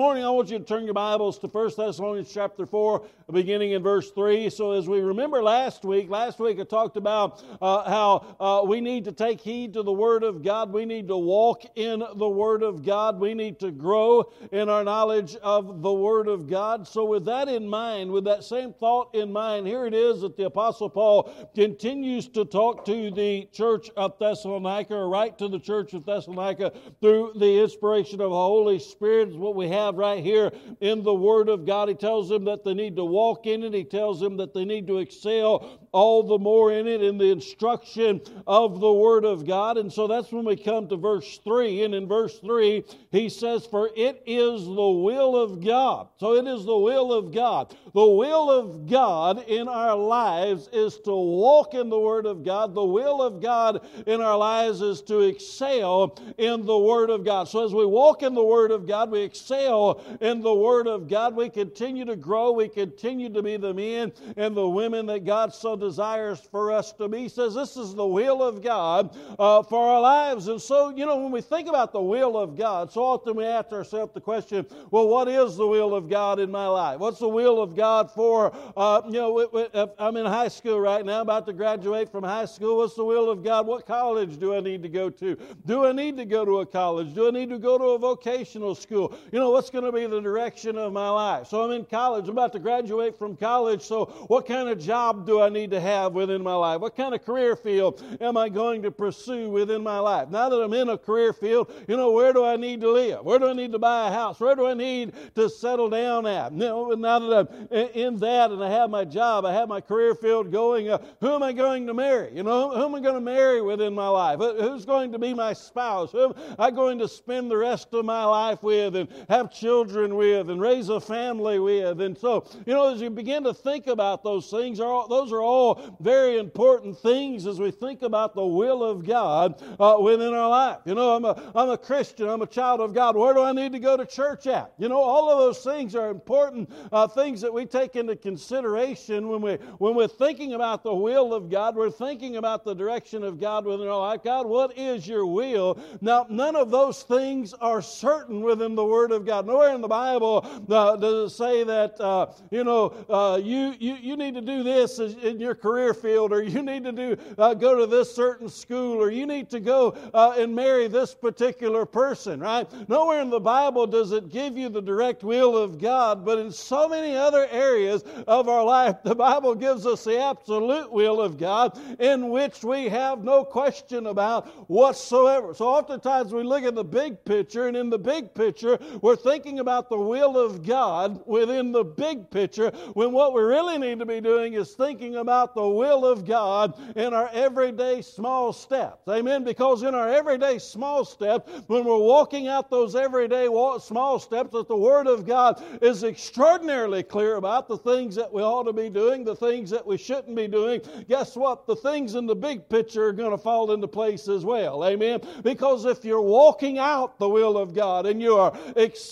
morning i want you to turn your bibles to 1 thessalonians chapter 4 beginning in verse 3 so as we remember last week last week i talked about uh, how uh, we need to take heed to the word of god. We need to walk in the word of god. We need to grow in our knowledge of the word of god. So with that in mind with that same thought in mind here it is that the apostle paul continues to talk to the church of thessalonica or write to the church of thessalonica through the inspiration of the holy spirit is what we have have right here in the Word of God. He tells them that they need to walk in it, He tells them that they need to excel all the more in it in the instruction of the Word of God. And so that's when we come to verse 3. And in verse 3, he says, For it is the will of God. So it is the will of God. The will of God in our lives is to walk in the Word of God. The will of God in our lives is to excel in the Word of God. So as we walk in the Word of God, we excel in the Word of God. We continue to grow. We continue to be the men and the women that God so desires for us to be. He says this is the will of God uh, for our lives. And so, you know, when we think about the will of God, so often we ask ourselves the question, well, what is the will of God in my life? What's the will of God for, uh, you know, I'm in high school right now, about to graduate from high school. What's the will of God? What college do I need to go to? Do I need to go to a college? Do I need to go to a vocational school? You know, what's what's going to be the direction of my life. So I'm in college, I'm about to graduate from college. So, what kind of job do I need to have within my life? What kind of career field am I going to pursue within my life? Now that I'm in a career field, you know, where do I need to live? Where do I need to buy a house? Where do I need to settle down at? Know, now that I'm in that and I have my job, I have my career field going, uh, who am I going to marry? You know, who am I going to marry within my life? Who's going to be my spouse? Who am I going to spend the rest of my life with and have children with and raise a family with. And so, you know, as you begin to think about those things, those are all very important things as we think about the will of God uh, within our life. You know, I'm a, I'm a Christian, I'm a child of God. Where do I need to go to church at? You know, all of those things are important uh, things that we take into consideration when, we, when we're thinking about the will of God. We're thinking about the direction of God within our life. God, what is your will? Now, none of those things are certain within the Word of God. Nowhere in the Bible uh, does it say that, uh, you know, uh, you, you, you need to do this in your career field, or you need to do, uh, go to this certain school, or you need to go uh, and marry this particular person, right? Nowhere in the Bible does it give you the direct will of God, but in so many other areas of our life, the Bible gives us the absolute will of God in which we have no question about whatsoever. So oftentimes we look at the big picture, and in the big picture, we're thinking about the will of God within the big picture when what we really need to be doing is thinking about the will of God in our everyday small steps. Amen? Because in our everyday small steps, when we're walking out those everyday small steps, that the Word of God is extraordinarily clear about the things that we ought to be doing, the things that we shouldn't be doing. Guess what? The things in the big picture are going to fall into place as well. Amen? Because if you're walking out the will of God and you are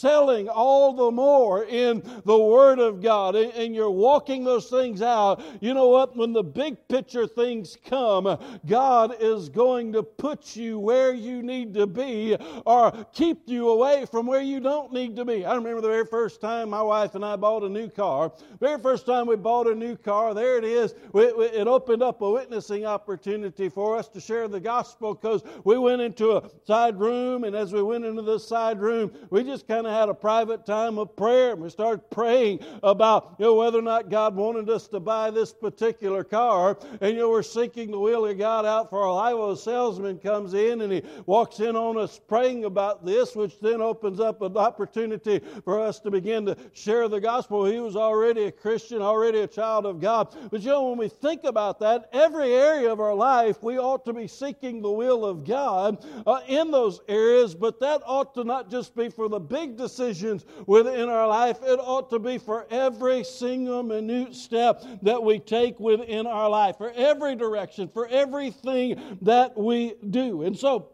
excelling all the more in the Word of God and you're walking those things out, you know what? When the big picture things come, God is going to put you where you need to be or keep you away from where you don't need to be. I remember the very first time my wife and I bought a new car. Very first time we bought a new car, there it is. It opened up a witnessing opportunity for us to share the gospel because we went into a side room, and as we went into this side room, we just kind of had a private time of prayer. And we started praying about you know, whether or not God wanted us to buy this particular car. And you know, we're seeking the will of God out for our life. Well, a salesman comes in and he walks in on us praying about this, which then opens up an opportunity for us to begin to share the gospel. He was already a Christian, already a child of God. But you know, when we think about that, every area of our life, we ought to be seeking the will of God uh, in those areas, but that ought to not just be for the big decisions within our life. It ought to be for every single minute step that we take within our life, for every direction, for everything that we do. And so,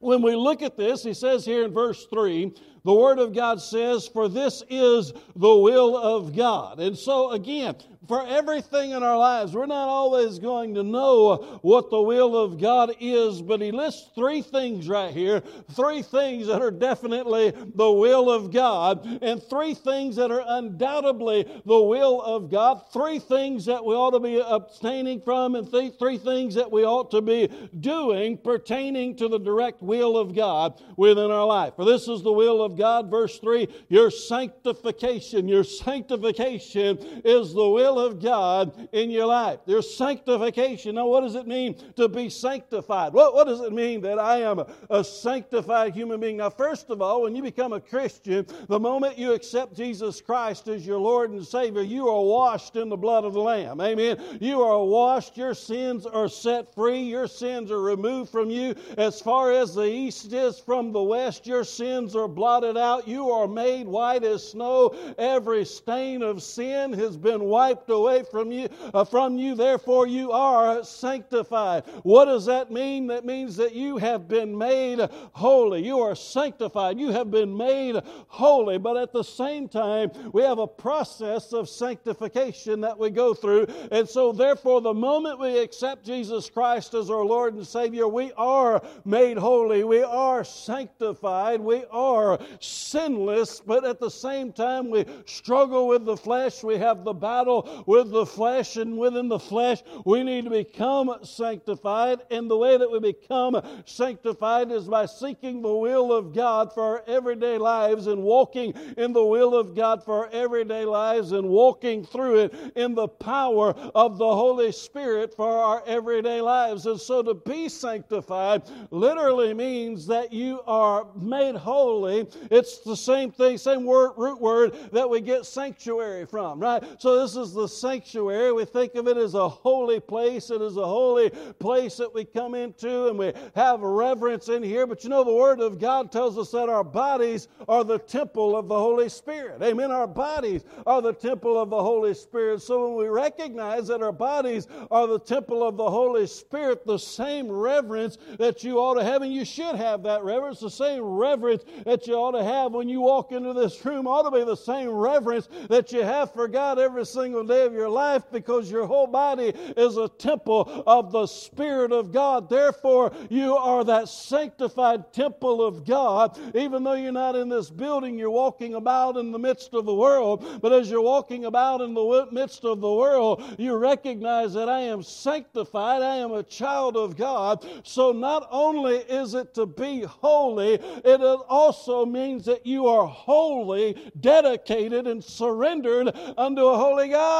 when we look at this, he says here in verse 3 The Word of God says, For this is the will of God. And so, again, for everything in our lives. We're not always going to know what the will of God is, but he lists three things right here three things that are definitely the will of God, and three things that are undoubtedly the will of God, three things that we ought to be abstaining from, and th- three things that we ought to be doing pertaining to the direct will of God within our life. For this is the will of God, verse 3 your sanctification. Your sanctification is the will of God in your life. There's sanctification. Now, what does it mean to be sanctified? What, what does it mean that I am a, a sanctified human being? Now, first of all, when you become a Christian, the moment you accept Jesus Christ as your Lord and Savior, you are washed in the blood of the Lamb. Amen. You are washed. Your sins are set free. Your sins are removed from you. As far as the east is from the west, your sins are blotted out. You are made white as snow. Every stain of sin has been wiped away from you, uh, from you, therefore you are sanctified. What does that mean? That means that you have been made holy. You are sanctified. You have been made holy. But at the same time, we have a process of sanctification that we go through. And so, therefore, the moment we accept Jesus Christ as our Lord and Savior, we are made holy. We are sanctified. We are sinless. But at the same time, we struggle with the flesh. We have the battle with the flesh, and within the flesh, we need to become sanctified. And the way that we become sanctified is by seeking the will of God for our everyday lives and walking in the will of God for our everyday lives and walking through it in the power of the Holy Spirit for our everyday lives. And so to be sanctified literally means that you are made holy. It's the same thing, same word, root word that we get sanctuary from, right? So this is the sanctuary. We think of it as a holy place. It is a holy place that we come into and we have reverence in here. But you know, the Word of God tells us that our bodies are the temple of the Holy Spirit. Amen. Our bodies are the temple of the Holy Spirit. So when we recognize that our bodies are the temple of the Holy Spirit, the same reverence that you ought to have, and you should have that reverence, the same reverence that you ought to have when you walk into this room ought to be the same reverence that you have for God every single day of your life because your whole body is a temple of the Spirit of God. Therefore, you are that sanctified temple of God. Even though you're not in this building, you're walking about in the midst of the world. But as you're walking about in the midst of the world, you recognize that I am sanctified, I am a child of God. So not only is it to be holy, it also means that you are wholly dedicated and surrendered unto a holy God.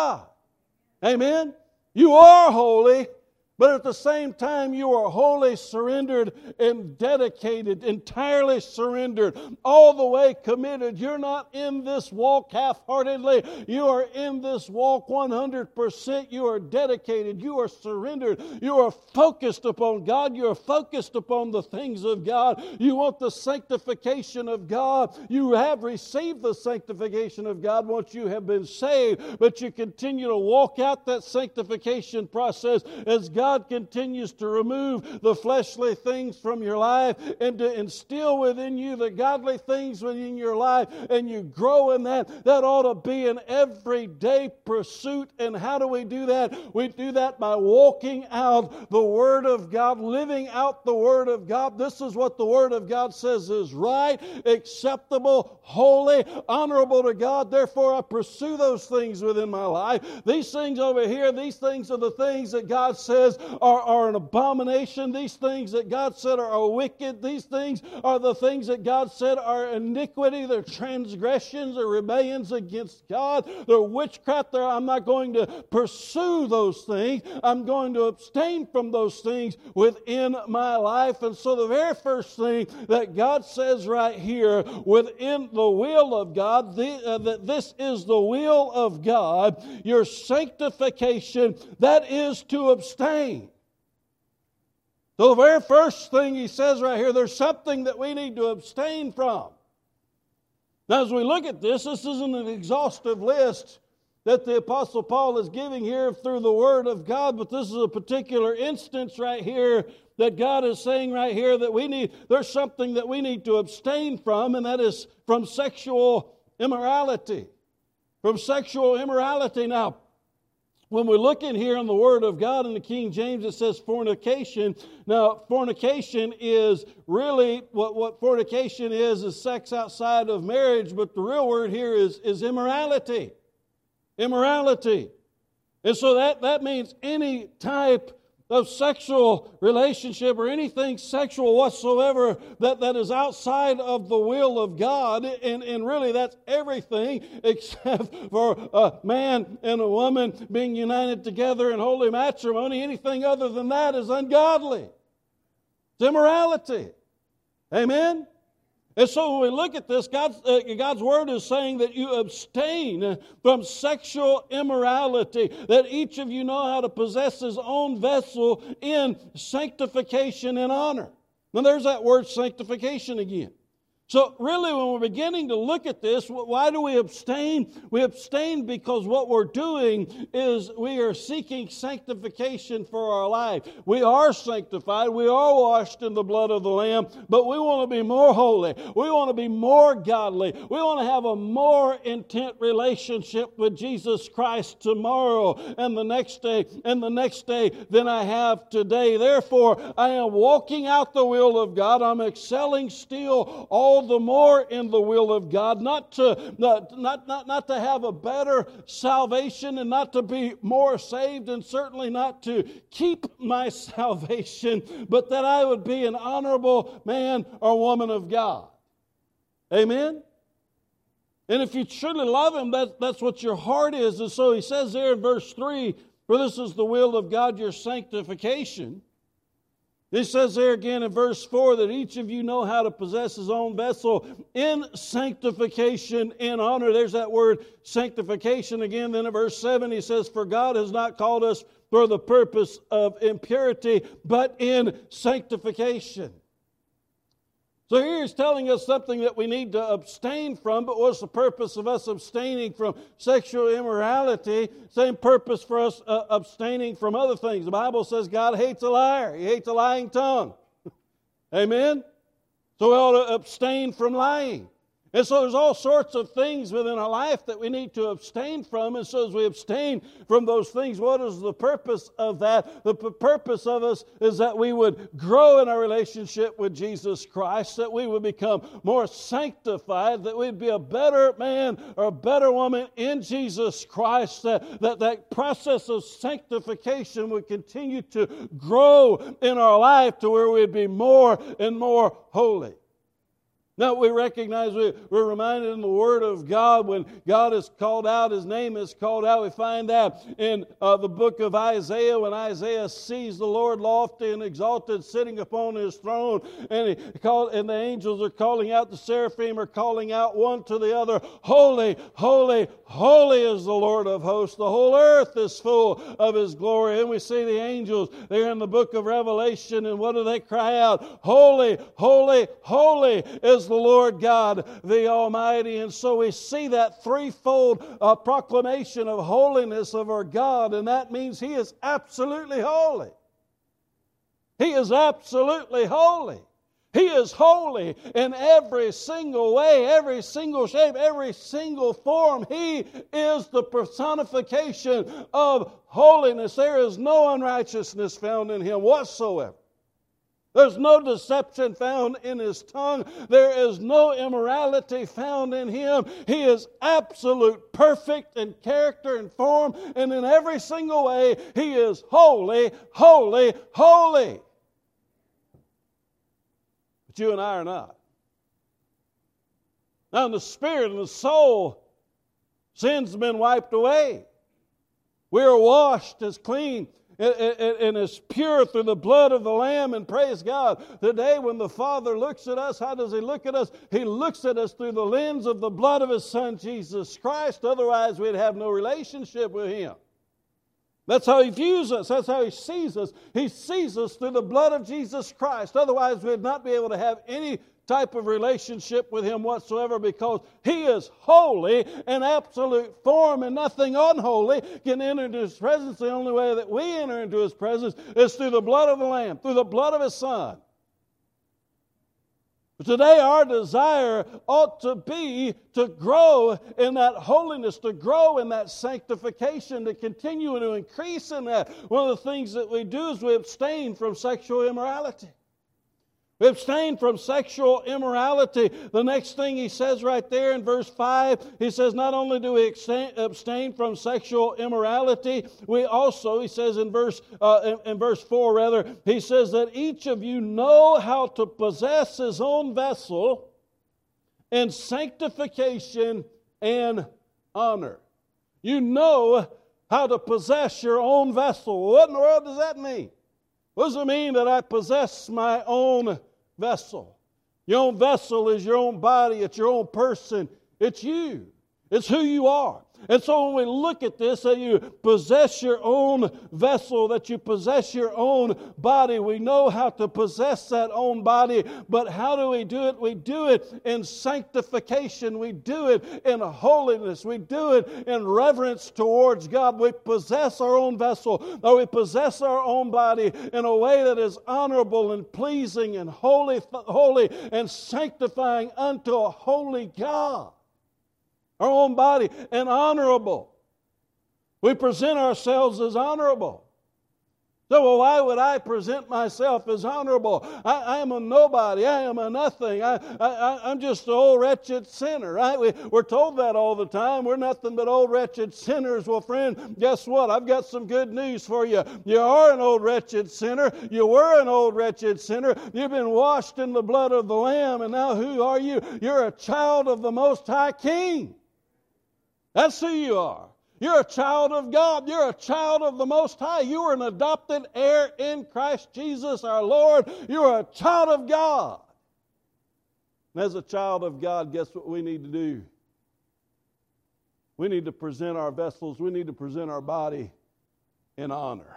Amen? You are holy, but at the same time, you are wholly surrendered and dedicated, entirely surrendered, all the way committed. You're not in this walk half heartedly. You are in this walk 100%. You are dedicated. You are surrendered. You are focused upon God. You are focused upon the things of God. You want the sanctification of God. You have received the sanctification of God once you have been saved, but you continue to walk out that sanctification process as God God continues to remove the fleshly things from your life and to instill within you the godly things within your life, and you grow in that, that ought to be an everyday pursuit. And how do we do that? We do that by walking out the Word of God, living out the Word of God. This is what the Word of God says is right, acceptable, holy, honorable to God. Therefore, I pursue those things within my life. These things over here, these things are the things that God says are, are an abomination. These things that God said are, are wicked. These things are the things that God said are iniquity. They're transgressions or rebellions against God. They're witchcraft. They're, I'm not going to pursue those things. I'm going to abstain from those things within my life. And so, the very first thing that God says right here within the will of God, the, uh, that this is the will of God, your sanctification, that is to abstain. So, the very first thing he says right here, there's something that we need to abstain from. Now, as we look at this, this isn't an exhaustive list that the Apostle Paul is giving here through the Word of God, but this is a particular instance right here that God is saying right here that we need, there's something that we need to abstain from, and that is from sexual immorality. From sexual immorality. Now, when we look in here in the Word of God in the King James, it says fornication. Now, fornication is really what, what fornication is, is sex outside of marriage, but the real word here is, is immorality. Immorality. And so that, that means any type of sexual relationship or anything sexual whatsoever that, that is outside of the will of God. And, and really, that's everything except for a man and a woman being united together in holy matrimony. Anything other than that is ungodly, it's immorality. Amen? And so when we look at this, God's, uh, God's word is saying that you abstain from sexual immorality, that each of you know how to possess his own vessel in sanctification and honor. Now there's that word sanctification again. So, really, when we're beginning to look at this, why do we abstain? We abstain because what we're doing is we are seeking sanctification for our life. We are sanctified, we are washed in the blood of the Lamb, but we want to be more holy. We want to be more godly. We want to have a more intent relationship with Jesus Christ tomorrow and the next day and the next day than I have today. Therefore, I am walking out the will of God. I'm excelling still all all the more in the will of God, not to, not, not, not, not to have a better salvation and not to be more saved, and certainly not to keep my salvation, but that I would be an honorable man or woman of God. Amen? And if you truly love Him, that, that's what your heart is. And so He says there in verse 3 For this is the will of God, your sanctification it says there again in verse 4 that each of you know how to possess his own vessel in sanctification and honor. There's that word sanctification again. Then in verse 7, he says, For God has not called us for the purpose of impurity, but in sanctification. So here he's telling us something that we need to abstain from, but what's the purpose of us abstaining from sexual immorality? Same purpose for us uh, abstaining from other things. The Bible says God hates a liar, He hates a lying tongue. Amen? So we ought to abstain from lying. And so there's all sorts of things within our life that we need to abstain from. And so as we abstain from those things, what is the purpose of that? The p- purpose of us is that we would grow in our relationship with Jesus Christ, that we would become more sanctified, that we'd be a better man or a better woman in Jesus Christ, that that, that process of sanctification would continue to grow in our life to where we'd be more and more holy. Now we recognize we, are reminded in the Word of God when God is called out, His name is called out. We find that in uh, the book of Isaiah when Isaiah sees the Lord lofty and exalted sitting upon His throne, and he called, and the angels are calling out, the seraphim are calling out one to the other, Holy, holy, holy is the Lord of hosts. The whole earth is full of His glory. And we see the angels there in the book of Revelation, and what do they cry out? Holy, holy, holy is the Lord God, the Almighty. And so we see that threefold uh, proclamation of holiness of our God, and that means He is absolutely holy. He is absolutely holy. He is holy in every single way, every single shape, every single form. He is the personification of holiness. There is no unrighteousness found in him whatsoever. There's no deception found in his tongue. There is no immorality found in him. He is absolute, perfect in character and form, and in every single way, he is holy, holy, holy. But you and I are not. Now, in the spirit and the soul, sin's been wiped away. We are washed as clean and, is pure through the blood of the Lamb. And praise God. Today, when the Father looks at us, how does He look at us? He looks at us through the lens of the blood of His Son, Jesus Christ. Otherwise, we'd have no relationship with Him. That's how he views us. That's how he sees us. He sees us through the blood of Jesus Christ. Otherwise, we'd not be able to have any type of relationship with Him whatsoever because He is holy and absolute form, and nothing unholy can enter into His presence. The only way that we enter into His presence is through the blood of the Lamb, through the blood of His Son. Today, our desire ought to be to grow in that holiness, to grow in that sanctification, to continue to increase in that. One of the things that we do is we abstain from sexual immorality. Abstain from sexual immorality. The next thing he says right there in verse 5, he says, Not only do we abstain from sexual immorality, we also, he says in verse, uh, in, in verse 4, rather, he says that each of you know how to possess his own vessel in sanctification and honor. You know how to possess your own vessel. What in the world does that mean? What does it mean that I possess my own vessel. Your own vessel is your own body, it's your own person, it's you, it's who you are. And so when we look at this, that you possess your own vessel, that you possess your own body, we know how to possess that own body, but how do we do it? We do it in sanctification, we do it in holiness, we do it in reverence towards God. We possess our own vessel, or we possess our own body in a way that is honorable and pleasing and holy, holy and sanctifying unto a holy God our own body, and honorable. We present ourselves as honorable. So, well, why would I present myself as honorable? I, I am a nobody. I am a nothing. I, I, am just an old wretched sinner, right? We, we're told that all the time. We're nothing but old wretched sinners. Well, friend, guess what? I've got some good news for you. You are an old wretched sinner. You were an old wretched sinner. You've been washed in the blood of the Lamb, and now who are you? You're a child of the Most High King. That's who you are. You're a child of God. You're a child of the Most High. You are an adopted heir in Christ Jesus our Lord. You're a child of God. And as a child of God, guess what we need to do? We need to present our vessels, we need to present our body in honor.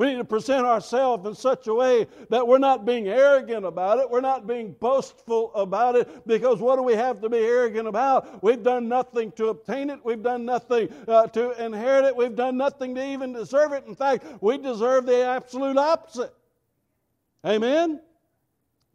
We need to present ourselves in such a way that we're not being arrogant about it. We're not being boastful about it because what do we have to be arrogant about? We've done nothing to obtain it. We've done nothing uh, to inherit it. We've done nothing to even deserve it. In fact, we deserve the absolute opposite. Amen?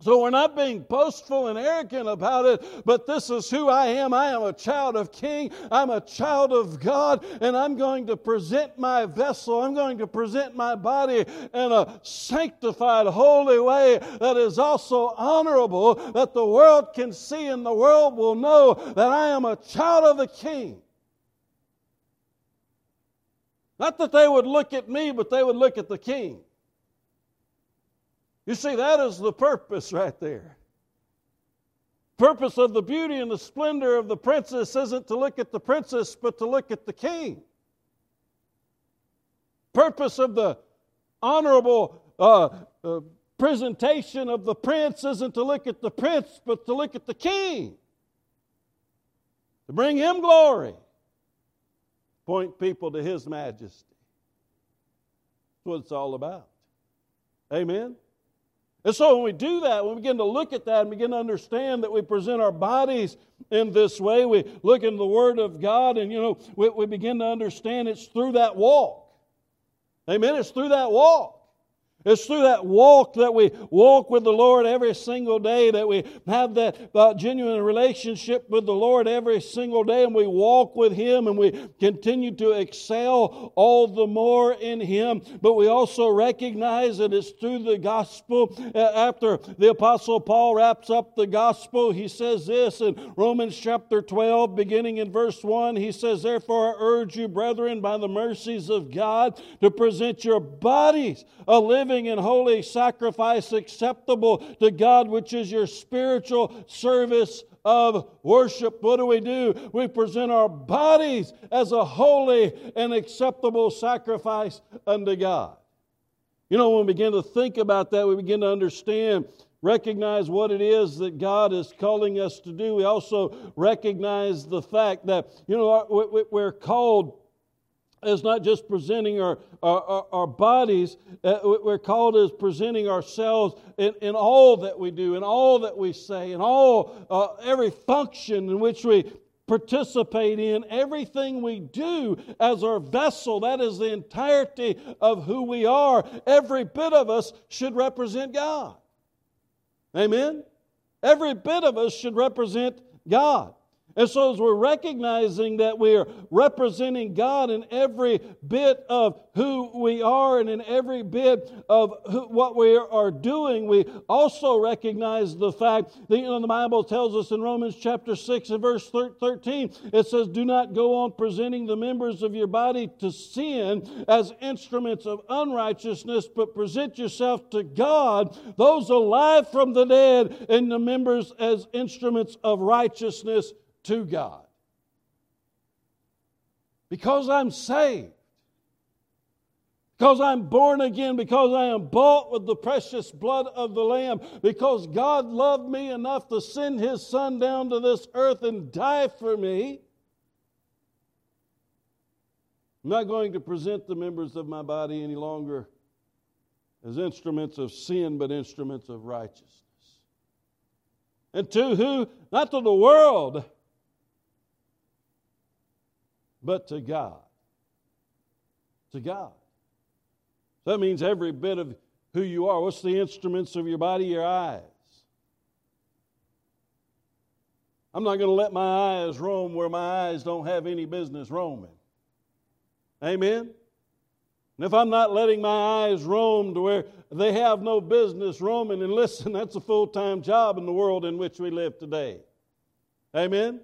So we're not being boastful and arrogant about it, but this is who I am. I am a child of King. I'm a child of God, and I'm going to present my vessel. I'm going to present my body in a sanctified, holy way that is also honorable, that the world can see and the world will know that I am a child of the King. Not that they would look at me, but they would look at the King. You see, that is the purpose right there. Purpose of the beauty and the splendor of the princess isn't to look at the princess, but to look at the king. Purpose of the honorable uh, uh, presentation of the prince isn't to look at the prince, but to look at the king. To bring him glory. Point people to his majesty. That's what it's all about. Amen. And so when we do that, when we begin to look at that and begin to understand that we present our bodies in this way, we look into the Word of God and, you know, we, we begin to understand it's through that walk. Amen? It's through that walk. It's through that walk that we walk with the Lord every single day, that we have that uh, genuine relationship with the Lord every single day, and we walk with Him and we continue to excel all the more in Him. But we also recognize that it's through the gospel. Uh, after the Apostle Paul wraps up the gospel, he says this in Romans chapter 12, beginning in verse 1. He says, Therefore, I urge you, brethren, by the mercies of God, to present your bodies a living living and holy sacrifice acceptable to God, which is your spiritual service of worship. What do we do? We present our bodies as a holy and acceptable sacrifice unto God. You know, when we begin to think about that, we begin to understand, recognize what it is that God is calling us to do. We also recognize the fact that, you know, we're called is not just presenting our, our, our, our bodies, uh, we're called as presenting ourselves in, in all that we do, in all that we say, in all, uh, every function in which we participate in, everything we do as our vessel. That is the entirety of who we are. Every bit of us should represent God. Amen? Every bit of us should represent God. And so, as we're recognizing that we are representing God in every bit of who we are and in every bit of who, what we are doing, we also recognize the fact that you know, the Bible tells us in Romans chapter 6 and verse 13, it says, Do not go on presenting the members of your body to sin as instruments of unrighteousness, but present yourself to God, those alive from the dead, and the members as instruments of righteousness to God. Because I'm saved. Because I'm born again, because I am bought with the precious blood of the Lamb, because God loved me enough to send His Son down to this earth and die for me. I'm not going to present the members of my body any longer as instruments of sin, but instruments of righteousness. And to who? Not to the world, but to God. To God. That means every bit of who you are. What's the instruments of your body? Your eyes. I'm not going to let my eyes roam where my eyes don't have any business roaming. Amen? And if I'm not letting my eyes roam to where they have no business roaming, and listen, that's a full time job in the world in which we live today. Amen?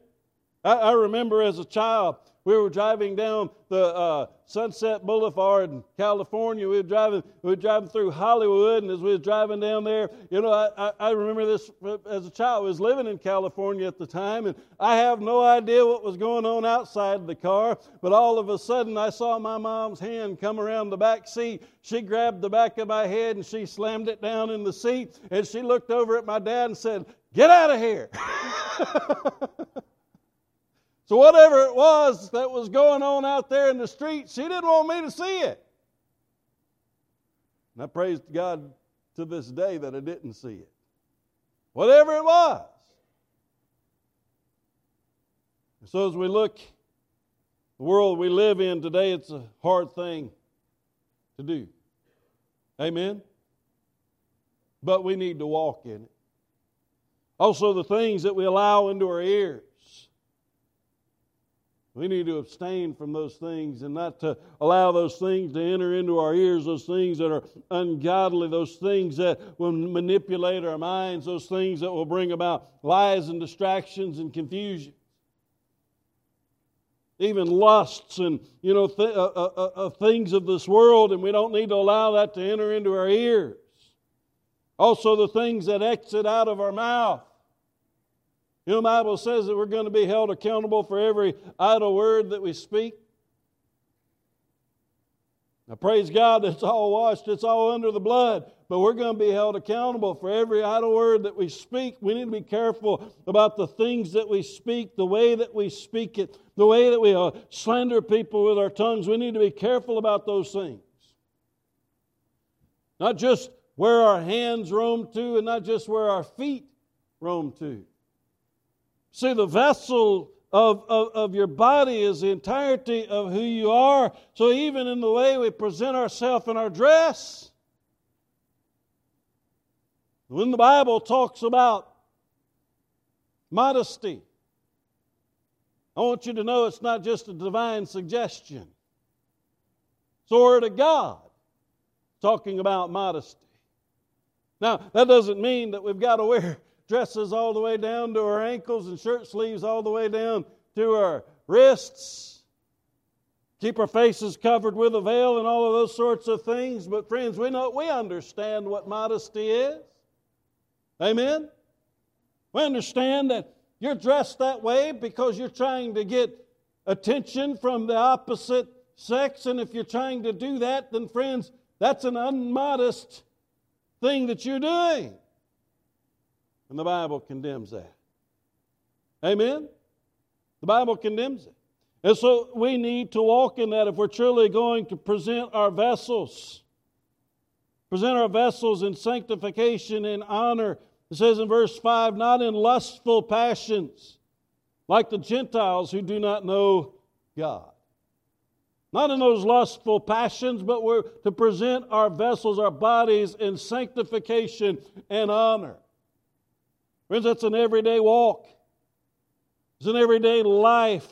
I, I remember as a child, we were driving down the uh, Sunset Boulevard in California. We were driving, we were driving through Hollywood, and as we were driving down there, you know, I, I remember this as a child. I was living in California at the time, and I have no idea what was going on outside the car. But all of a sudden, I saw my mom's hand come around the back seat. She grabbed the back of my head and she slammed it down in the seat, and she looked over at my dad and said, "Get out of here." So, whatever it was that was going on out there in the street, she didn't want me to see it. And I praise God to this day that I didn't see it. Whatever it was. So, as we look, the world we live in today, it's a hard thing to do. Amen? But we need to walk in it. Also, the things that we allow into our ears. We need to abstain from those things and not to allow those things to enter into our ears, those things that are ungodly, those things that will manipulate our minds, those things that will bring about lies and distractions and confusion. Even lusts and you know th- uh, uh, uh, uh things of this world, and we don't need to allow that to enter into our ears. Also, the things that exit out of our mouth. You know, the Bible says that we're going to be held accountable for every idle word that we speak. Now, praise God, it's all washed, it's all under the blood, but we're going to be held accountable for every idle word that we speak. We need to be careful about the things that we speak, the way that we speak it, the way that we uh, slander people with our tongues. We need to be careful about those things. Not just where our hands roam to, and not just where our feet roam to. See, the vessel of, of, of, your body is the entirety of who you are. So, even in the way we present ourselves in our dress, when the Bible talks about modesty, I want you to know it's not just a divine suggestion. It's the Word of God talking about modesty. Now, that doesn't mean that we've got to wear dresses all the way down to her ankles and shirt sleeves all the way down to her wrists. Keep our faces covered with a veil and all of those sorts of things. But friends, we know we understand what modesty is. Amen. We understand that you're dressed that way because you're trying to get attention from the opposite sex. And if you're trying to do that, then friends, that's an unmodest thing that you're doing. And the Bible condemns that. Amen? The Bible condemns it. And so we need to walk in that if we're truly going to present our vessels. Present our vessels in sanctification and honor. It says in verse 5 not in lustful passions, like the Gentiles who do not know God. Not in those lustful passions, but we're to present our vessels, our bodies in sanctification and honor. Friends, that's an everyday walk. It's an everyday life.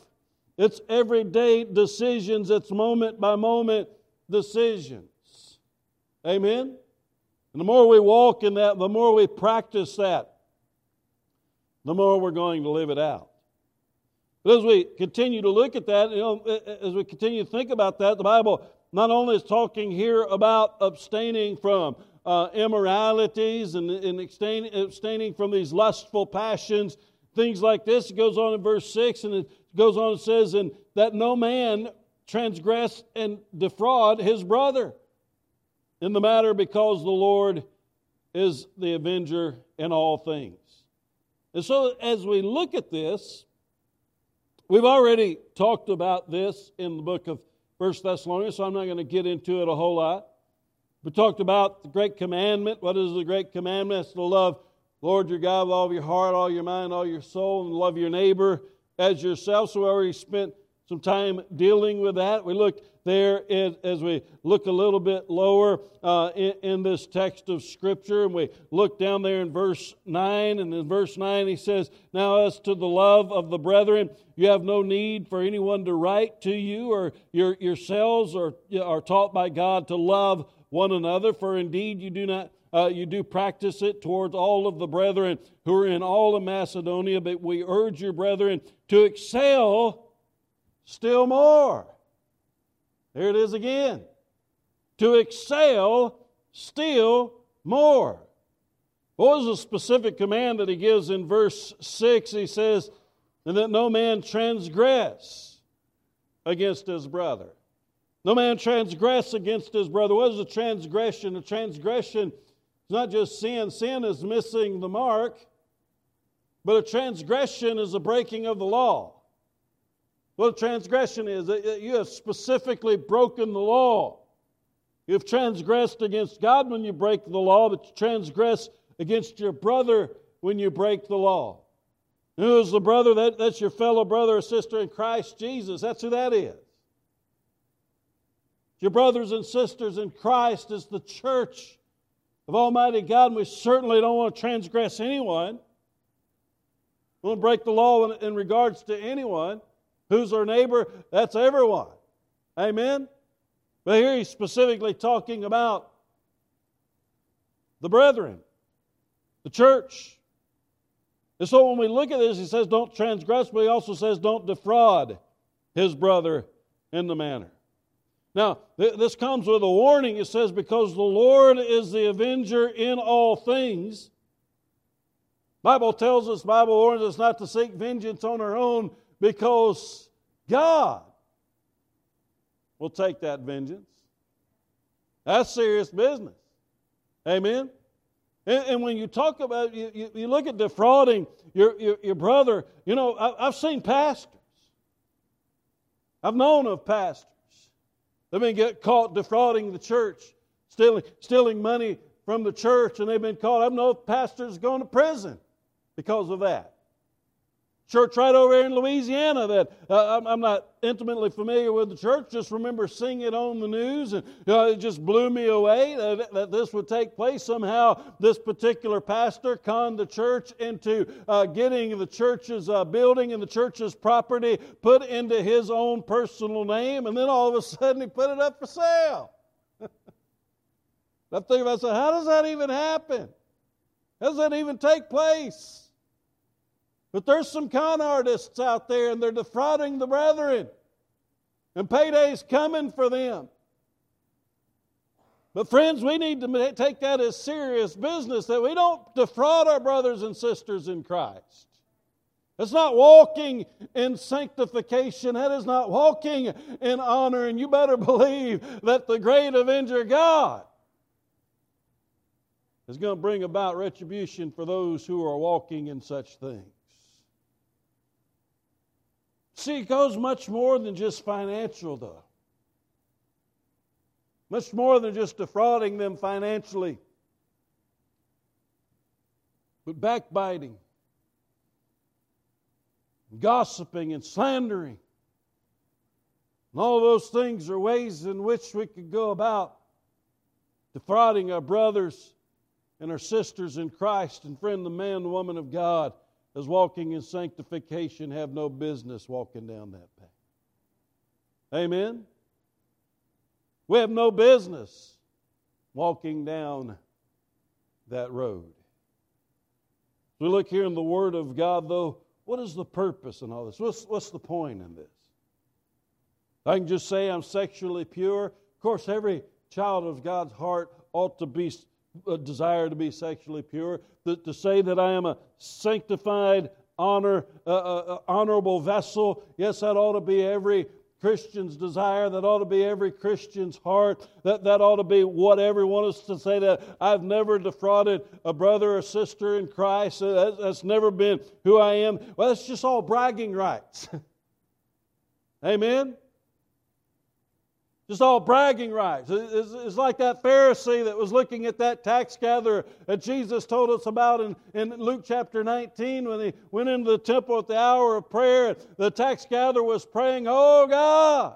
It's everyday decisions, it's moment by moment decisions. Amen? And the more we walk in that, the more we practice that, the more we're going to live it out. But as we continue to look at that, you know, as we continue to think about that, the Bible not only is talking here about abstaining from uh, immoralities and, and abstaining, abstaining from these lustful passions, things like this. It goes on in verse 6 and it goes on and says, and that no man transgress and defraud his brother in the matter because the Lord is the avenger in all things. And so as we look at this, we've already talked about this in the book of First Thessalonians, so I'm not going to get into it a whole lot. We talked about the great commandment. What is the great commandment? It's to love Lord your God with all your heart, all your mind, all your soul, and love your neighbor as yourself. So we already spent some time dealing with that. We looked there as we look a little bit lower uh, in, in, this text of Scripture, and we look down there in verse 9. And in verse 9, he says, Now as to the love of the brethren, you have no need for anyone to write to you, or your, yourselves are, are taught by God to love one another, for indeed you do not uh, you do practice it towards all of the brethren who are in all of Macedonia, but we urge you, brethren, to excel still more. There it is again. To excel still more. What was the specific command that he gives in verse 6? He says, And that no man transgress against his brother. No man transgress against his brother. What is a transgression? A transgression is not just sin, sin is missing the mark, but a transgression is a breaking of the law. What a transgression is, you have specifically broken the law. You've transgressed against God when you break the law, but you transgress against your brother when you break the law. Who is the brother? That, that's your fellow brother or sister in Christ Jesus. That's who that is. Your brothers and sisters in Christ is the church of Almighty God, and we certainly don't want to transgress anyone. We don't break the law in, in regards to anyone. Who's our neighbor? That's everyone. Amen? But here he's specifically talking about the brethren, the church. And so when we look at this, he says, don't transgress, but he also says, don't defraud his brother in the manner. Now, th- this comes with a warning. It says, Because the Lord is the avenger in all things. Bible tells us, Bible warns us not to seek vengeance on our own because God will take that vengeance. That's serious business. Amen? And, and when you talk about, you, you, you look at defrauding your, your, your brother, you know, I, I've seen pastors. I've known of pastors They've been get caught defrauding the church, stealing, stealing money from the church, and they've been caught. I don't know if pastors going to prison because of that church right over here in Louisiana that uh, I'm not intimately familiar with the church. Just remember seeing it on the news, and it just blew me away that, that, this would take place. Somehow, this particular pastor conned the church into uh, getting the church's uh, building and the church's property put into his own personal name, and then all of a sudden he put it up for sale. I think about, so how does that even happen? How does that even take place? But there's some con artists out there and they're defrauding the brethren. And payday's coming for them. But, friends, we need to take that as serious business that we don't defraud our brothers and sisters in Christ. It's not walking in sanctification. That is not walking in honor. And you better believe that the great avenger God is going to bring about retribution for those who are walking in such things. See, it goes much more than just financial, though. Much more than just defrauding them financially. But backbiting, gossiping, and slandering. And all those things are ways in which we could go about defrauding our brothers and our sisters in Christ. And friend, the man, the woman of God is walking in sanctification, have no business walking down that path. Amen? We have no business walking down that road. We look here in the Word of God, though, what is the purpose in all this? What's, what's the point in this? I can just say I'm sexually pure. Of course, every child of God's heart ought to be desire to be sexually pure. To, to say that I am a sanctified, honor, uh, uh, honorable vessel. Yes, that ought to be every Christian's desire. That ought to be every Christian's heart. That, that ought to be what everyone is to say that I've never defrauded a brother or sister in Christ. That, that's never been who I am. Well, that's just all bragging rights. Amen? Just all bragging rights. It's, like that Pharisee that was looking at that tax gatherer that Jesus told us about in, in Luke chapter 19 when he went into the temple at the hour of prayer. The tax gatherer was praying, Oh God,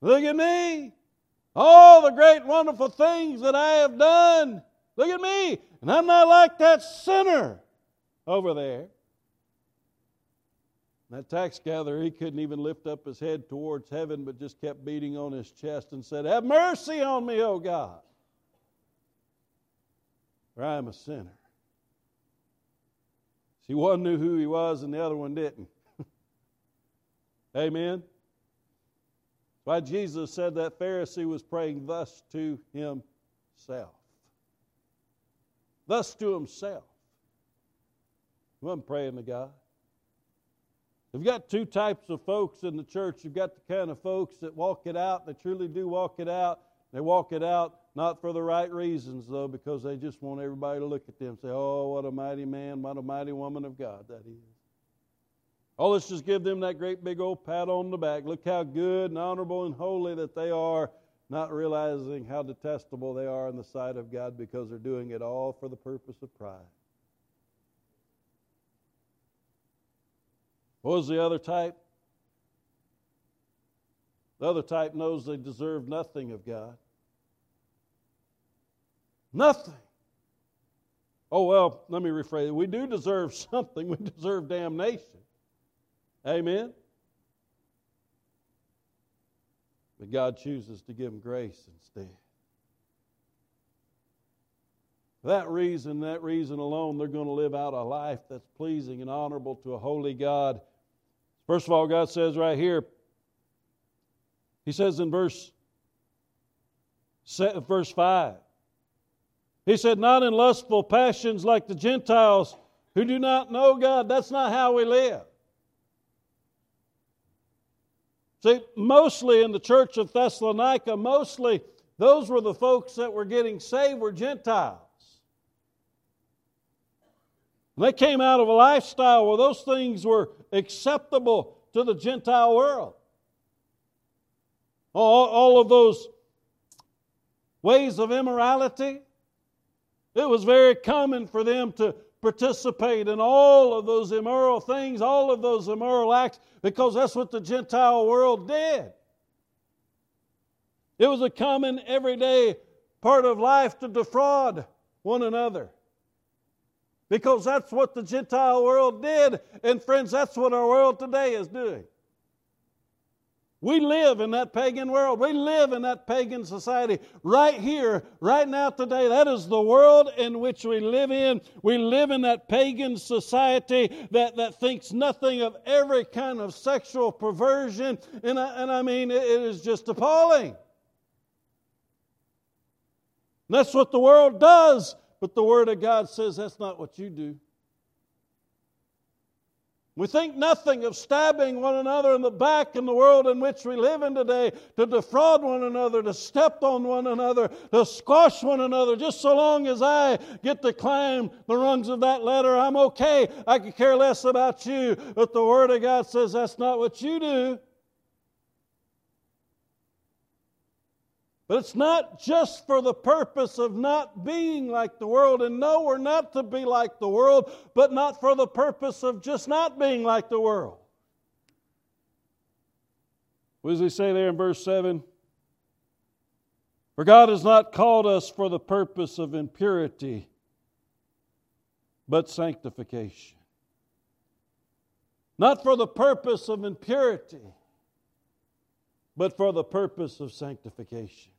look at me. All the great wonderful things that I have done. Look at me. And I'm not like that sinner over there. That tax gatherer, he couldn't even lift up his head towards heaven, but just kept beating on his chest and said, Have mercy on me, O God, for I am a sinner. See, one knew who he was and the other one didn't. Amen. Why Jesus said that Pharisee was praying thus to himself. Thus to himself. He wasn't praying to God. We've got two types of folks in the church. You've got the kind of folks that walk it out, they truly do walk it out. They walk it out not for the right reasons, though, because they just want everybody to look at them and say, Oh, what a mighty man, what a mighty woman of God that is. Oh, let's just give them that great big old pat on the back. Look how good and honorable and holy that they are, not realizing how detestable they are in the sight of God because they're doing it all for the purpose of pride. What was the other type? The other type knows they deserve nothing of God. Nothing. Oh, well, let me rephrase it. We do deserve something. We deserve damnation. Amen? But God chooses to give them grace instead. For that reason, that reason alone, they're going to live out a life that's pleasing and honorable to a holy God First of all, God says right here, He says in verse, verse 5, He said, Not in lustful passions like the Gentiles who do not know God. That's not how we live. See, mostly in the church of Thessalonica, mostly those were the folks that were getting saved were Gentiles. They came out of a lifestyle where those things were acceptable to the Gentile world. All, all of those ways of immorality, it was very common for them to participate in all of those immoral things, all of those immoral acts, because that's what the Gentile world did. It was a common, everyday part of life to defraud one another because that's what the Gentile world did. And friends, that's what our world today is doing. We live in that pagan world. We live in that pagan society right here, right now, today. That is the world in which we live in. We live in that pagan society that, that thinks nothing of every kind of sexual perversion. And I, and I mean, it, it is just appalling. That's what the world does. But the Word of God says that's not what you do. We think nothing of stabbing one another in the back in the world in which we live in today, to defraud one another, to step on one another, to squash one another. Just so long as I get to climb the rungs of that ladder, I'm okay. I could care less about you. But the Word of God says that's not what you do. But it's not just for the purpose of not being like the world. And no, we're not to be like the world, but not for the purpose of just not being like the world. What does he say there in verse 7? For God has not called us for the purpose of impurity, but sanctification. Not for the purpose of impurity, but for the purpose of sanctification.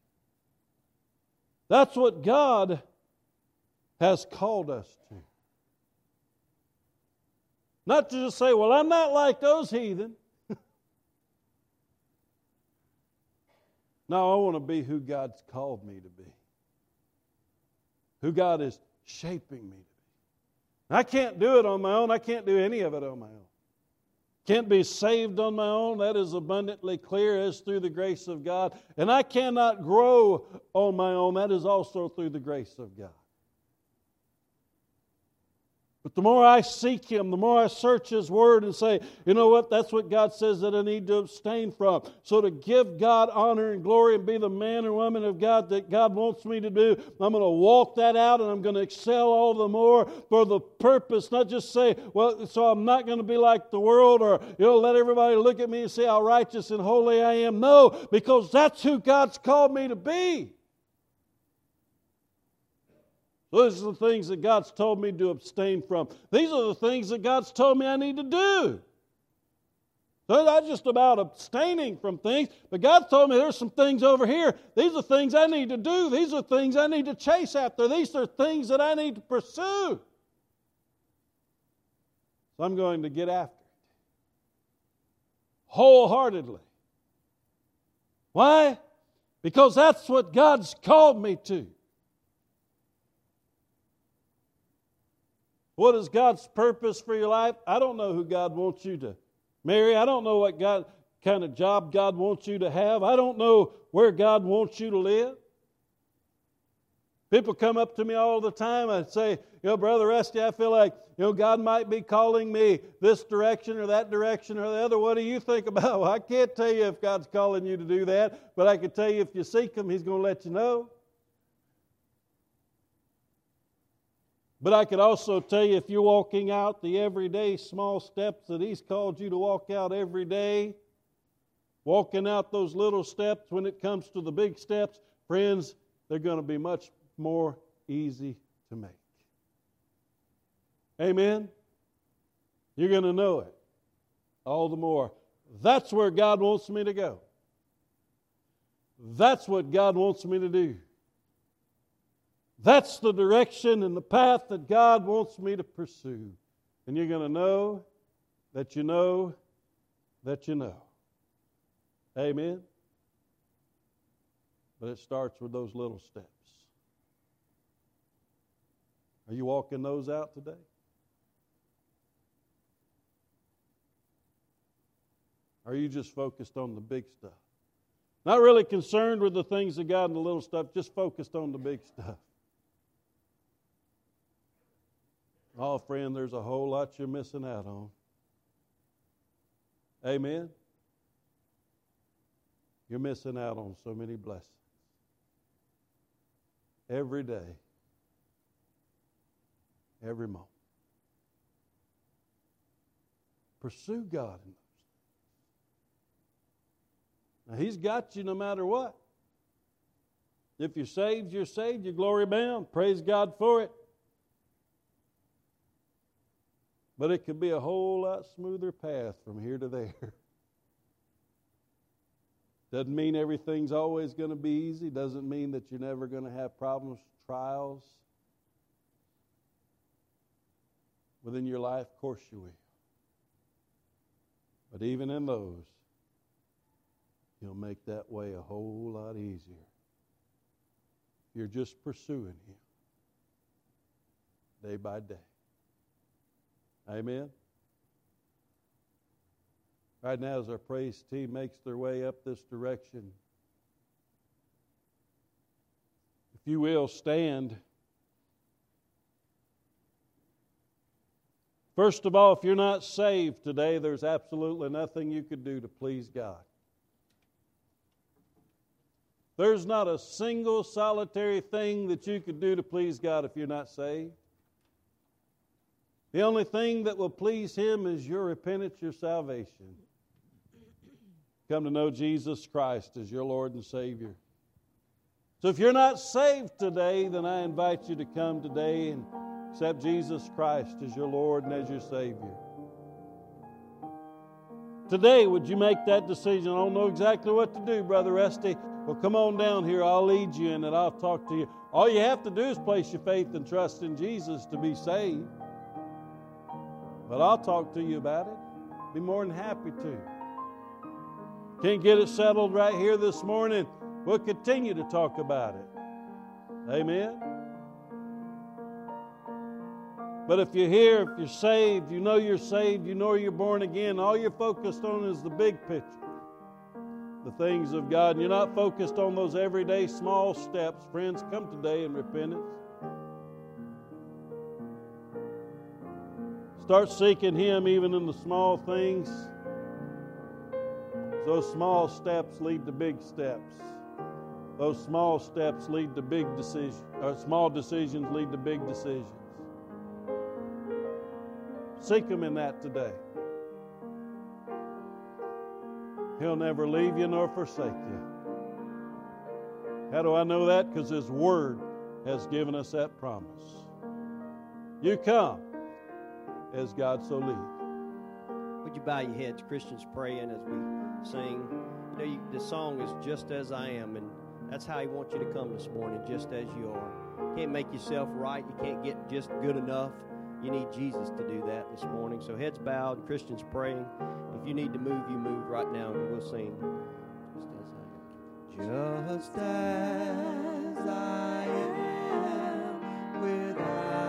That's what God has called us to. Not to just say, well, I'm not like those heathen. no, I want to be who God's called me to be, who God is shaping me to be. I can't do it on my own. I can't do any of it on my own. Can't be saved on my own. That is abundantly clear as through the grace of God. And I cannot grow on my own. That is also through the grace of God. But the more I seek Him, the more I search His Word and say, you know what, that's what God says that I need to abstain from. So to give God honor and glory and be the man or woman of God that God wants me to do, I'm going to walk that out and I'm going to excel all the more for the purpose, not just say, well, so I'm not going to be like the world or, you know, let everybody look at me and see how righteous and holy I am. No, because that's who God's called me to be. Those are the things that God's told me to abstain from. These are the things that God's told me I need to do. So not just about abstaining from things, but God told me there's some things over here. These are things I need to do. These are things I need to chase after. These are things that I need to pursue. So I'm going to get after it wholeheartedly. Why? Because that's what God's called me to. What is God's purpose for your life? I don't know who God wants you to marry. I don't know what God kind of job God wants you to have. I don't know where God wants you to live. People come up to me all the time and say, you know, Brother Rusty, I feel like, you know, God might be calling me this direction or that direction or the other. What do you think about? Well, I can't tell you if God's calling you to do that, but I can tell you if you seek Him, He's going to let you know. But I could also tell you if you're walking out the everyday small steps that He's called you to walk out every day, walking out those little steps when it comes to the big steps, friends, they're going to be much more easy to make. Amen? You're going to know it all the more. That's where God wants me to go. That's what God wants me to do. That's the direction and the path that God wants me to pursue. And you're going to know that you know that you know. Amen? But it starts with those little steps. Are you walking those out today? Are you just focused on the big stuff? Not really concerned with the things of God and the little stuff, just focused on the big stuff. Oh, friend, there's a whole lot you're missing out on. Amen? You're missing out on so many blessings. Every day, every moment. Pursue God in those Now, He's got you no matter what. If you're saved, you're saved. You're glory bound. Praise God for it. But it could be a whole lot smoother path from here to there. Doesn't mean everything's always going to be easy. Doesn't mean that you're never going to have problems, trials within your life. Of course you will. But even in those, He'll make that way a whole lot easier. You're just pursuing Him day by day. Amen? Right now, as our praise team makes their way up this direction, if you will, stand. First of all, if you're not saved today, there's absolutely nothing you could do to please God. There's not a single solitary thing that you could do to please God if you're not saved. The only thing that will please Him is your repentance, your salvation. Come to know Jesus Christ as your Lord and Savior. So if you're not saved today, then I invite you to come today and accept Jesus Christ as your Lord and as your Savior. Today, would you make that decision? I don't know exactly what to do, Brother Rusty. Well, come on down here. I'll lead you in it. I'll talk to you. All you have to do is place your faith and trust in Jesus to be saved. But I'll talk to you about it. Be more than happy to. Can't get it settled right here this morning. We'll continue to talk about it. Amen. But if you're here, if you're saved, you know you're saved, you know you're born again, all you're focused on is the big picture the things of God and you're not focused on those everyday small steps, friends, come today in repentance. Start seeking Him even in the small things. Those small steps lead to big steps. Those small steps lead to big decisions, or small decisions lead to big decisions. Seek Him in that today. He'll never leave you nor forsake you. How do I know that? Because His Word has given us that promise. You come as God so lead. Would you bow your heads, Christians, praying as we sing? You know, you, the song is just as I am, and that's how He wants you to come this morning, just as you are. You can't make yourself right. You can't get just good enough. You need Jesus to do that this morning. So heads bowed, Christians praying. If you need to move, you move right now, and we'll sing. Just as I am, just as I am without.